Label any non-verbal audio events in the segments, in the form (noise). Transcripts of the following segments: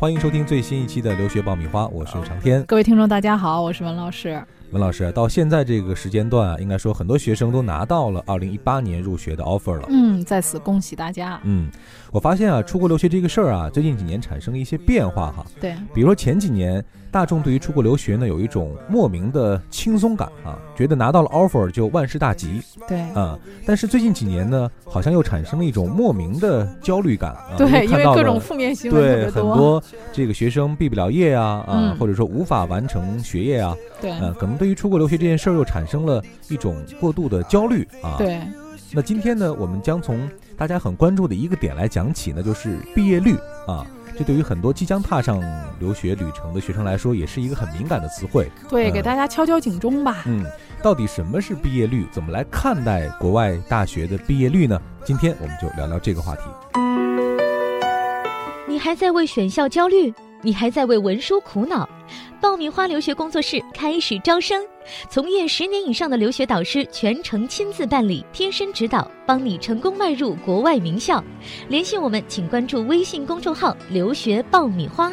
欢迎收听最新一期的留学爆米花，我是长天。各位听众，大家好，我是文老师。文老师，到现在这个时间段啊，应该说很多学生都拿到了二零一八年入学的 offer 了。嗯，在此恭喜大家。嗯，我发现啊，出国留学这个事儿啊，最近几年产生了一些变化哈。对，比如说前几年，大众对于出国留学呢有一种莫名的轻松感啊，觉得拿到了 offer 就万事大吉。对，啊，但是最近几年呢，好像又产生了一种莫名的焦虑感啊。对，因为各种负面新闻对很多这个学生毕不了业啊啊，或者说无法完成学业啊。对，呃，可能对于出国留学这件事儿又产生了一种过度的焦虑啊。对，那今天呢，我们将从大家很关注的一个点来讲起那，就是毕业率啊。这对于很多即将踏上留学旅程的学生来说，也是一个很敏感的词汇。对，给大家敲敲警钟吧。嗯，到底什么是毕业率？怎么来看待国外大学的毕业率呢？今天我们就聊聊这个话题。你还在为选校焦虑？你还在为文书苦恼？爆米花留学工作室开始招生，从业十年以上的留学导师全程亲自办理，贴身指导，帮你成功迈入国外名校。联系我们，请关注微信公众号“留学爆米花”。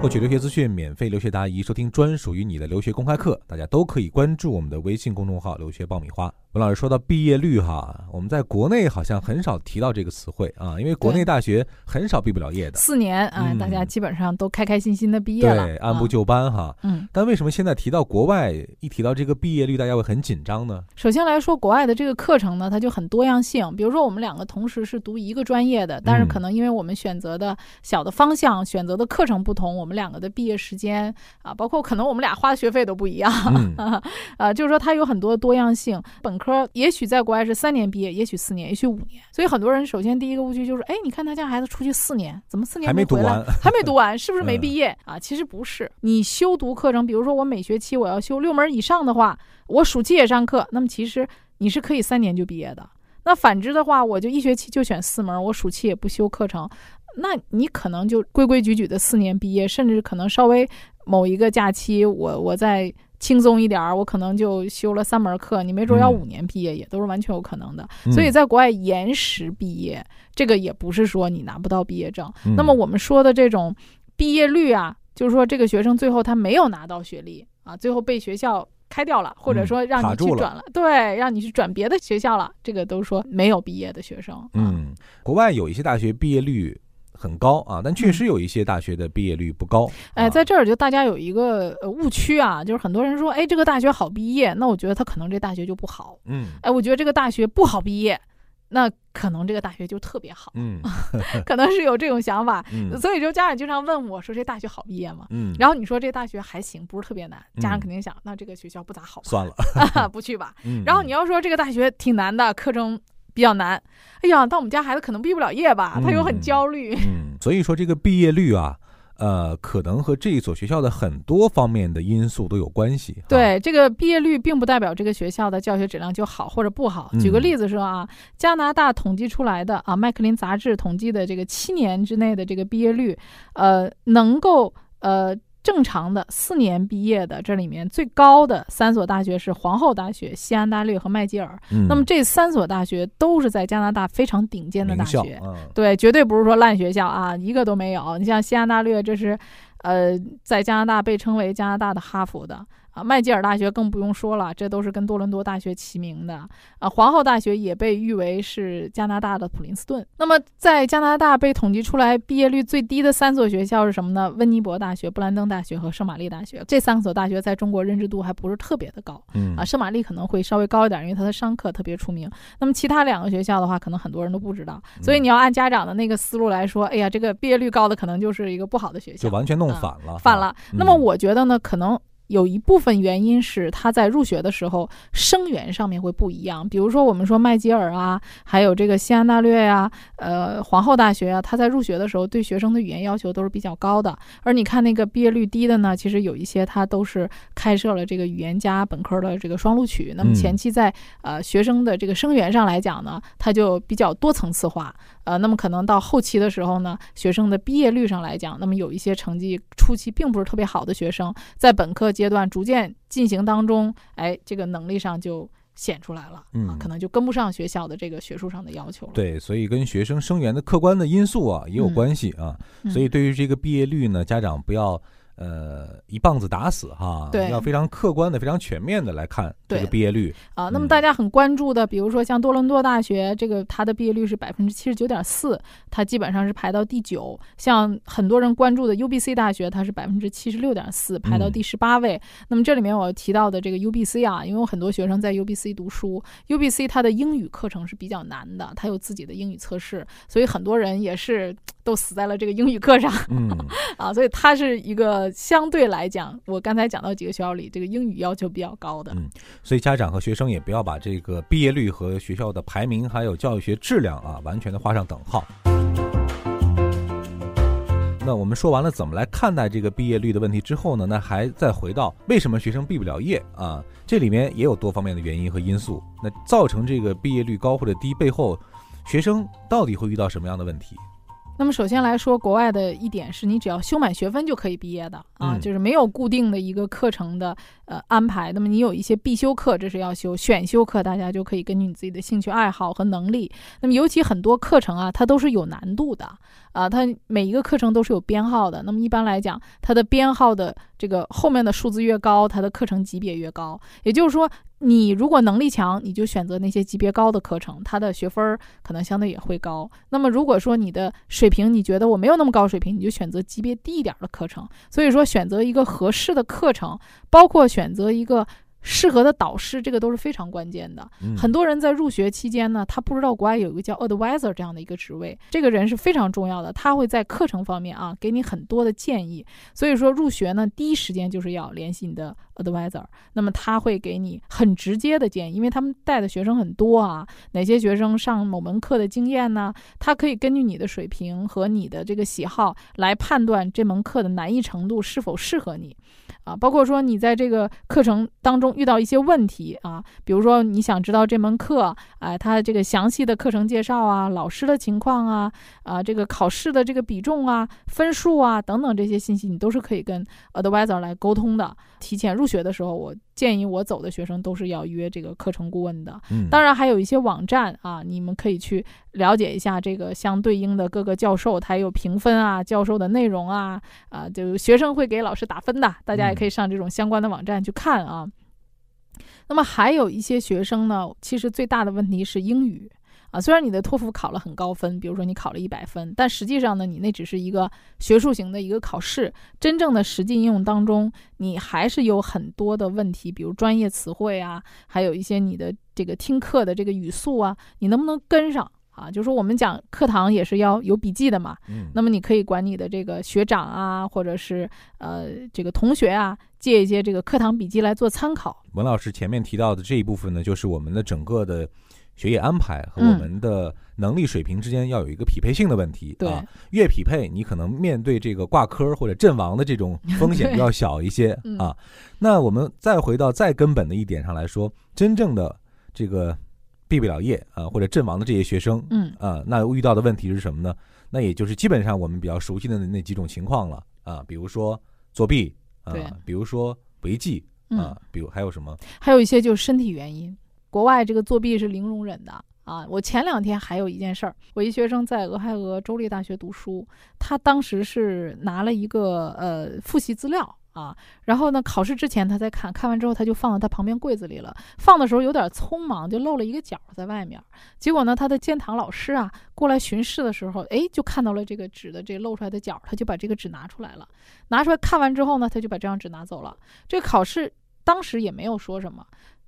获取留学资讯，免费留学答疑，收听专属于你的留学公开课，大家都可以关注我们的微信公众号“留学爆米花”。文老师说到毕业率哈，我们在国内好像很少提到这个词汇啊，因为国内大学很少毕不了业的，四年啊，大家基本上都开开心心的毕业了，对，按部就班哈。嗯，但为什么现在提到国外，一提到这个毕业率，大家会很紧张呢？首先来说，国外的这个课程呢，它就很多样性。比如说，我们两个同时是读一个专业的，但是可能因为我们选择的小的方向、选择的课程不同，我们两个的毕业时间啊，包括可能我们俩花的学费都不一样，(laughs) 啊，就是说它有很多多样性。本科也许在国外是三年毕业，也许四年，也许五年。所以很多人首先第一个误区就是，哎，你看他家孩子出去四年，怎么四年还没读完？还没读完，(laughs) 是不是没毕业啊？其实不是，你修读课程，比如说我每学期我要修六门以上的话，我暑期也上课，那么其实你是可以三年就毕业的。那反之的话，我就一学期就选四门，我暑期也不修课程，那你可能就规规矩矩的四年毕业，甚至可能稍微某一个假期，我我在。轻松一点儿，我可能就修了三门课，你没准要五年毕业，也都是完全有可能的。所以在国外延时毕业，这个也不是说你拿不到毕业证。那么我们说的这种毕业率啊，就是说这个学生最后他没有拿到学历啊，最后被学校开掉了，或者说让你去转了，对，让你去转别的学校了，这个都说没有毕业的学生。嗯，国外有一些大学毕业率。很高啊，但确实有一些大学的毕业率不高。哎，在这儿就大家有一个误区啊，就是很多人说，哎，这个大学好毕业，那我觉得他可能这大学就不好。嗯，哎，我觉得这个大学不好毕业，那可能这个大学就特别好。嗯，(laughs) 可能是有这种想法。(laughs) 嗯，所以就家长经常问我说，这大学好毕业吗？嗯，然后你说这大学还行，不是特别难，家长肯定想，那这个学校不咋好，算了，(laughs) 不去吧。然后你要说这个大学挺难的，课程。比较难，哎呀，但我们家孩子可能毕不了业吧，他又很焦虑。嗯，(laughs) 所以说这个毕业率啊，呃，可能和这一所学校的很多方面的因素都有关系。对，这个毕业率并不代表这个学校的教学质量就好或者不好。举个例子说啊，加拿大统计出来的啊，麦克林杂志统计的这个七年之内的这个毕业率，呃，能够呃。正常的四年毕业的，这里面最高的三所大学是皇后大学、西安大略和麦吉尔。那么这三所大学都是在加拿大非常顶尖的大学，对，绝对不是说烂学校啊，一个都没有。你像西安大略，这是，呃，在加拿大被称为加拿大的哈佛的。啊，麦吉尔大学更不用说了，这都是跟多伦多大学齐名的。啊，皇后大学也被誉为是加拿大的普林斯顿。那么，在加拿大被统计出来毕业率最低的三所学校是什么呢？温尼伯大学、布兰登大学和圣玛丽大学。这三所大学在中国认知度还不是特别的高。嗯啊，圣玛丽可能会稍微高一点，因为它的商科特别出名。那么其他两个学校的话，可能很多人都不知道。所以你要按家长的那个思路来说，哎呀，这个毕业率高的可能就是一个不好的学校，就完全弄反了。反了。那么我觉得呢，可能。有一部分原因是他在入学的时候生源上面会不一样，比如说我们说麦吉尔啊，还有这个西安大略呀，呃，皇后大学啊，他在入学的时候对学生的语言要求都是比较高的。而你看那个毕业率低的呢，其实有一些他都是开设了这个语言加本科的这个双录取。那么前期在呃学生的这个生源上来讲呢，它就比较多层次化。呃，那么可能到后期的时候呢，学生的毕业率上来讲，那么有一些成绩初期并不是特别好的学生，在本科阶段逐渐进行当中，哎，这个能力上就显出来了，啊嗯，可能就跟不上学校的这个学术上的要求了。对，所以跟学生生源的客观的因素啊也有嗯关系啊。嗯所以对于这个毕业率呢，家长不要呃一棒子打死哈，对要非常客观的、非常全面的来看这个毕业率。啊，那么嗯大家很关注的，比如说像多伦多大学，这个它的毕业率是百分之七十九点四，它基本上是排到第九。像很多人关注的 UBC 大学，它是百分之七十六点四，排到嗯第十八位。那么这里面我提到的这个 UBC 啊，因为有很多学生在 UBC 读书，UBC 它的英语课程是比较难的，它有自己的英语测试，所以很多人也是都死在了这个英语课上。嗯，(laughs) 啊，所以它是一个呃相对来讲，我刚才讲到几个学校里，这个英语要求比较高的。嗯所以家长和学生也不要把这个毕业率和学校的排名还有教育学质量啊完全的画上等号。那我们说完了怎么来看待这个毕业率的问题之后呢，那还再回到为什么学生毕不了业啊？这里面也有多方面的原因和因素。那造成这个毕业率高或者低背后，学生到底会遇到什么样的问题？那么首先来说，国外的一点是你只要修满学分就可以毕业的啊，嗯就是没有固定的一个课程的呃安排。那么你有一些必修课，这是要修；选修课大家就可以根据你自己的兴趣爱好和能力。那么尤其很多课程啊，它都是有难度的啊，它每一个课程都是有编号的。那么一般来讲，它的编号的这个后面的数字越高，它的课程级别越高。也就是说，你如果能力强，你就选择那些级别高的课程，它的学分儿可能相对也会高。那么如果说你的水平你觉得我没有那么高水平，你就选择级别低一点的课程。所以说，选择一个合适的课程，包括选择一个适合的导师，这个都是非常关键的。嗯很多人在入学期间呢，他不知道国外有一个叫 advisor 这样的一个职位，这个人是非常重要的，他会在课程方面啊给你很多的建议。所以说入学呢，第一时间就是要联系你的 advisor，那么他会给你很直接的建议，因为他们带的学生很多啊，哪些学生上某门课的经验呢？他可以根据你的水平和你的这个喜好来判断这门课的难易程度是否适合你。啊，包括说你在这个课程当中遇到一些问题啊，比如说你想知道这门课，啊，它这个详细的课程介绍啊，老师的情况啊，啊，这个考试的这个比重啊、分数啊等等这些信息，你都是可以跟 advisor 来沟通的。提前入学的时候，我建议我走的学生都是要约这个课程顾问的。嗯，当然还有一些网站啊，你们可以去了解一下这个相对应的各个教授，他有评分啊，教授的内容啊，啊，就学生会给老师打分的，大家也可以上这种相关的网站去看啊。那么还有一些学生呢，其实最大的问题是英语。啊，虽然你的托福考了很高分，比如说你考了一百分，但实际上呢，你那只是一个学术型的一个考试，真正的实际应用当中，你还是有很多的问题，比如专业词汇啊，还有一些你的这个听课的这个语速啊，你能不能跟上啊？就是说我们讲课堂也是要有笔记的嘛，嗯，那么你可以管你的这个学长啊，或者是呃这个同学啊，借一些这个课堂笔记来做参考。文老师前面提到的这一部分呢，就是我们的整个的学业安排和嗯我们的能力水平之间要有一个匹配性的问题、对啊。越匹配，你可能面对这个挂科或者阵亡的这种 (laughs) 风险对要小一些嗯啊。那我们再回到再根本的一点上来说，真正的这个毕不了业啊或者阵亡的这些学生嗯啊，那遇到的问题是什么呢？那也就是基本上我们比较熟悉的那几种情况了啊，比如说作弊啊，比如说违纪嗯啊，，比如还有什么？还有一些就是身体原因，国外这个作弊是零容忍的。啊，我前两天还有一件事儿，我一学生在俄亥俄州立大学读书，他当时是拿了一个呃复习资料啊，然后呢考试之前他在看，看完之后他就放到他旁边柜子里了，放的时候有点匆忙，就漏了一个角在外面。结果呢，他的监堂老师啊过来巡视的时候，哎，就看到了这个纸的这露出来的角，他就把这个纸拿出来了，拿出来看完之后呢，他就把这张纸拿走了。这个考试当时也没有说什么。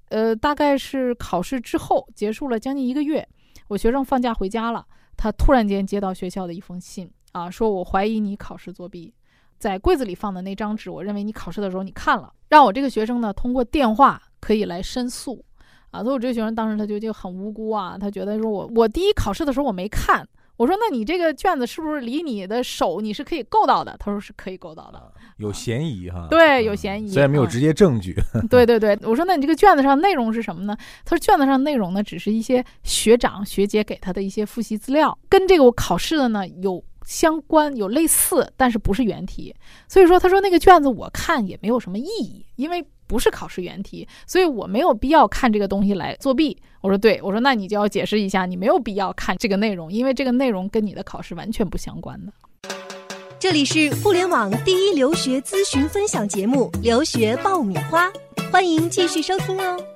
呃，大概是考试之后结束了将近一个月，我学生放假回家了，他突然间接到学校的一封信啊，说我怀疑你考试作弊，在柜子里放的那张纸，我认为你考试的时候你看了，让我这个学生呢通过电话可以来申诉啊。所以我这个学生当时他就就很无辜啊，他觉得说我我第一考试的时候我没看。我说：“那你这个卷子是不是离你的手你是可以够到的？”他说：“是可以够到的。”有嫌疑哈？对嗯有嫌疑啊虽然没有直接证据。对对对，我说那你这个卷子上内容是什么呢？他说卷子上内容呢，只是一些学长学姐给他的一些复习资料，跟这个我考试的呢有相关有类似，但是不是原题。所以说他说那个卷子我看也没有什么意义，因为不是考试原题，所以我没有必要看这个东西来作弊。我说对，我说那你就要解释一下，你没有必要看这个内容，因为这个内容跟你的考试完全不相关的。这里是互联网第一留学咨询分享节目《留学爆米花》，欢迎继续收听哦。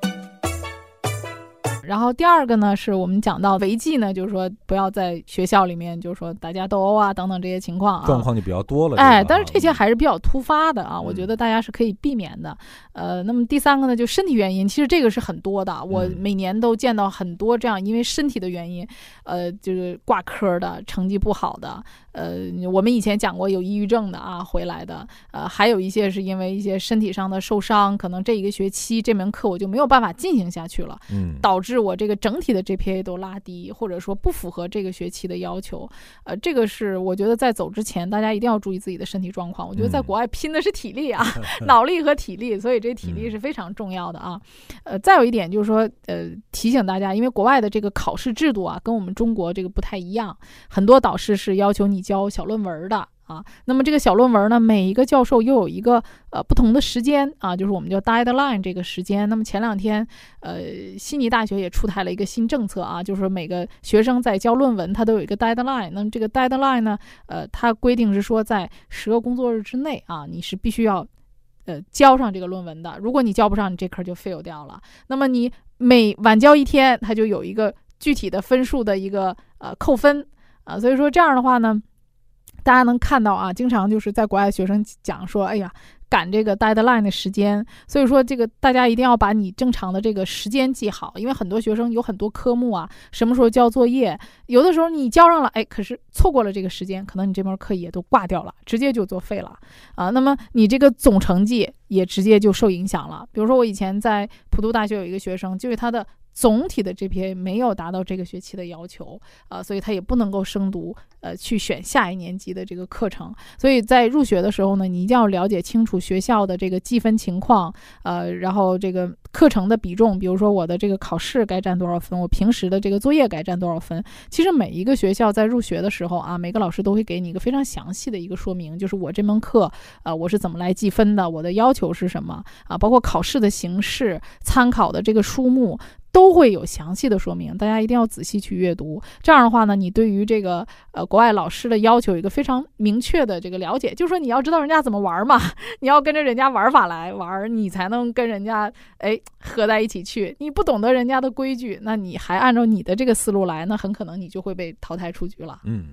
然后第二个呢，是我们讲到违纪呢，就是说不要在学校里面，就是说大家斗殴啊等等这些情况啊，状况就比较多了。哎，但是这些啊还是比较突发的啊，我觉嗯得大家是可以避免的。呃，那么第三个呢，就身体原因，其实这个是很多的，我嗯每年都见到很多这样因为身体的原因，呃，就是挂科的，成绩不好的，呃，我们以前讲过有抑郁症的啊回来的，呃，还有一些是因为一些身体上的受伤，可能这一个学期这门课我就没有办法进行下去了。嗯，导致我这个整体的 GPA 都拉低，或者说不符合这个学期的要求。呃，这个是我觉得在走之前，大家一定要注意自己的身体状况。我觉得在嗯国外拼的是体力啊，(laughs) 脑力和体力，所以这体力嗯是非常重要的啊。呃，再有一点就是说，呃，提醒大家，因为国外的这个考试制度啊，跟我们中国这个不太一样，很多导师是要求你交小论文的。啊，那么这个小论文呢，每一个教授又有一个呃不同的时间啊，就是我们叫 deadline 这个时间。那么前两天，呃，悉尼大学也出台了一个新政策啊，就是说每个学生在交论文，他都有一个 deadline。那么这个 deadline 呢，呃，它规定是说在十个工作日之内啊，你是必须要呃交上这个论文的。如果你交不上，你这科就 fail 掉了。那么你每晚交一天，它就有一个具体的分数的一个呃扣分啊。所以说这样的话呢。大家能看到啊，经常就是在国外学生讲说，哎呀，赶这个 deadline 的时间，所以说这个大家一定要把你正常的这个时间记好，因为很多学生有很多科目啊，什么时候交作业，有的时候你交上了，哎，可是错过了这个时间，可能你这门课也都挂掉了，直接就作废了啊。那么你这个总成绩也直接就受影响了。比如说我以前在普渡大学有一个学生，就是他的。总体的 GPA 没有达到这个学期的要求，啊，所以他也不能够升读，呃，去选下一年级的这个课程。所以在入学的时候呢，你一定要了解清楚学校的这个计分情况，呃，然后这个课程的比重，比如说我的这个考试该占多少分，我平时的这个作业该占多少分。其实每一个学校在入学的时候啊，每个老师都会给你一个非常详细的一个说明，就是我这门课，呃，我是怎么来计分的，我的要求是什么啊，包括考试的形式、参考的这个书目。都会有详细的说明，大家一定要仔细去阅读。这样的话呢，你对于这个呃国外老师的要求有一个非常明确的这个了解，就是说你要知道人家怎么玩嘛，(laughs) 你要跟着人家玩法来玩，你才能跟人家哎合在一起去。你不懂得人家的规矩，那你还按照你的这个思路来，那很可能你就会被淘汰出局了。嗯，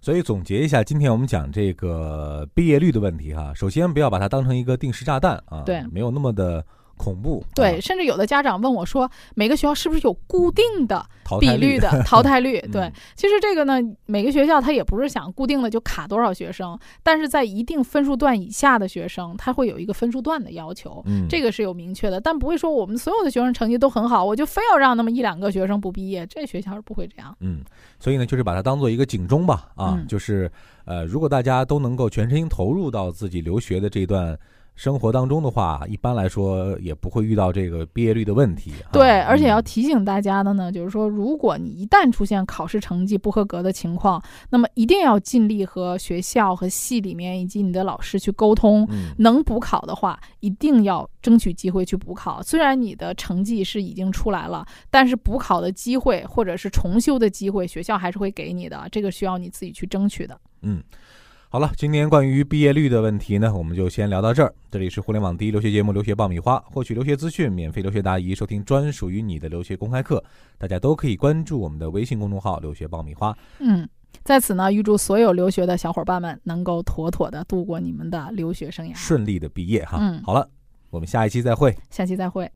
所以总结一下，今天我们讲这个毕业率的问题哈，首先不要把它当成一个定时炸弹啊，对没有那么的恐怖，对，啊甚至有的家长问我说，每个学校是不是有固定的比率的淘汰率？(laughs) 对嗯，其实这个呢，每个学校它也不是想固定的就卡多少学生，但是在一定分数段以下的学生，他会有一个分数段的要求。嗯，这个是有明确的，但不会说我们所有的学生成绩都很好，我就非要让那么一两个学生不毕业，这学校是不会这样。嗯，所以呢，就是把它当做一个警钟吧，啊，嗯就是呃，如果大家都能够全身心投入到自己留学的这段生活当中的话，一般来说也不会遇到这个毕业率的问题。啊对，而且要嗯提醒大家的呢，就是说，如果你一旦出现考试成绩不合格的情况，那么一定要尽力和学校和系里面以及你的老师去沟通。嗯能补考的话，一定要争取机会去补考。虽然你的成绩是已经出来了，但是补考的机会或者是重修的机会，学校还是会给你的，这个需要你自己去争取的。嗯。好了，今天关于毕业率的问题呢，我们就先聊到这儿。这里是互联网第一留学节目《留学爆米花》，获取留学资讯、免费留学答疑、收听专属于你的留学公开课，大家都可以关注我们的微信公众号“留学爆米花”。嗯，在此呢，预祝所有留学的小伙伴们能够妥妥的度过你们的留学生涯。顺利的毕业哈。嗯好了，我们下一期再会。下期再会。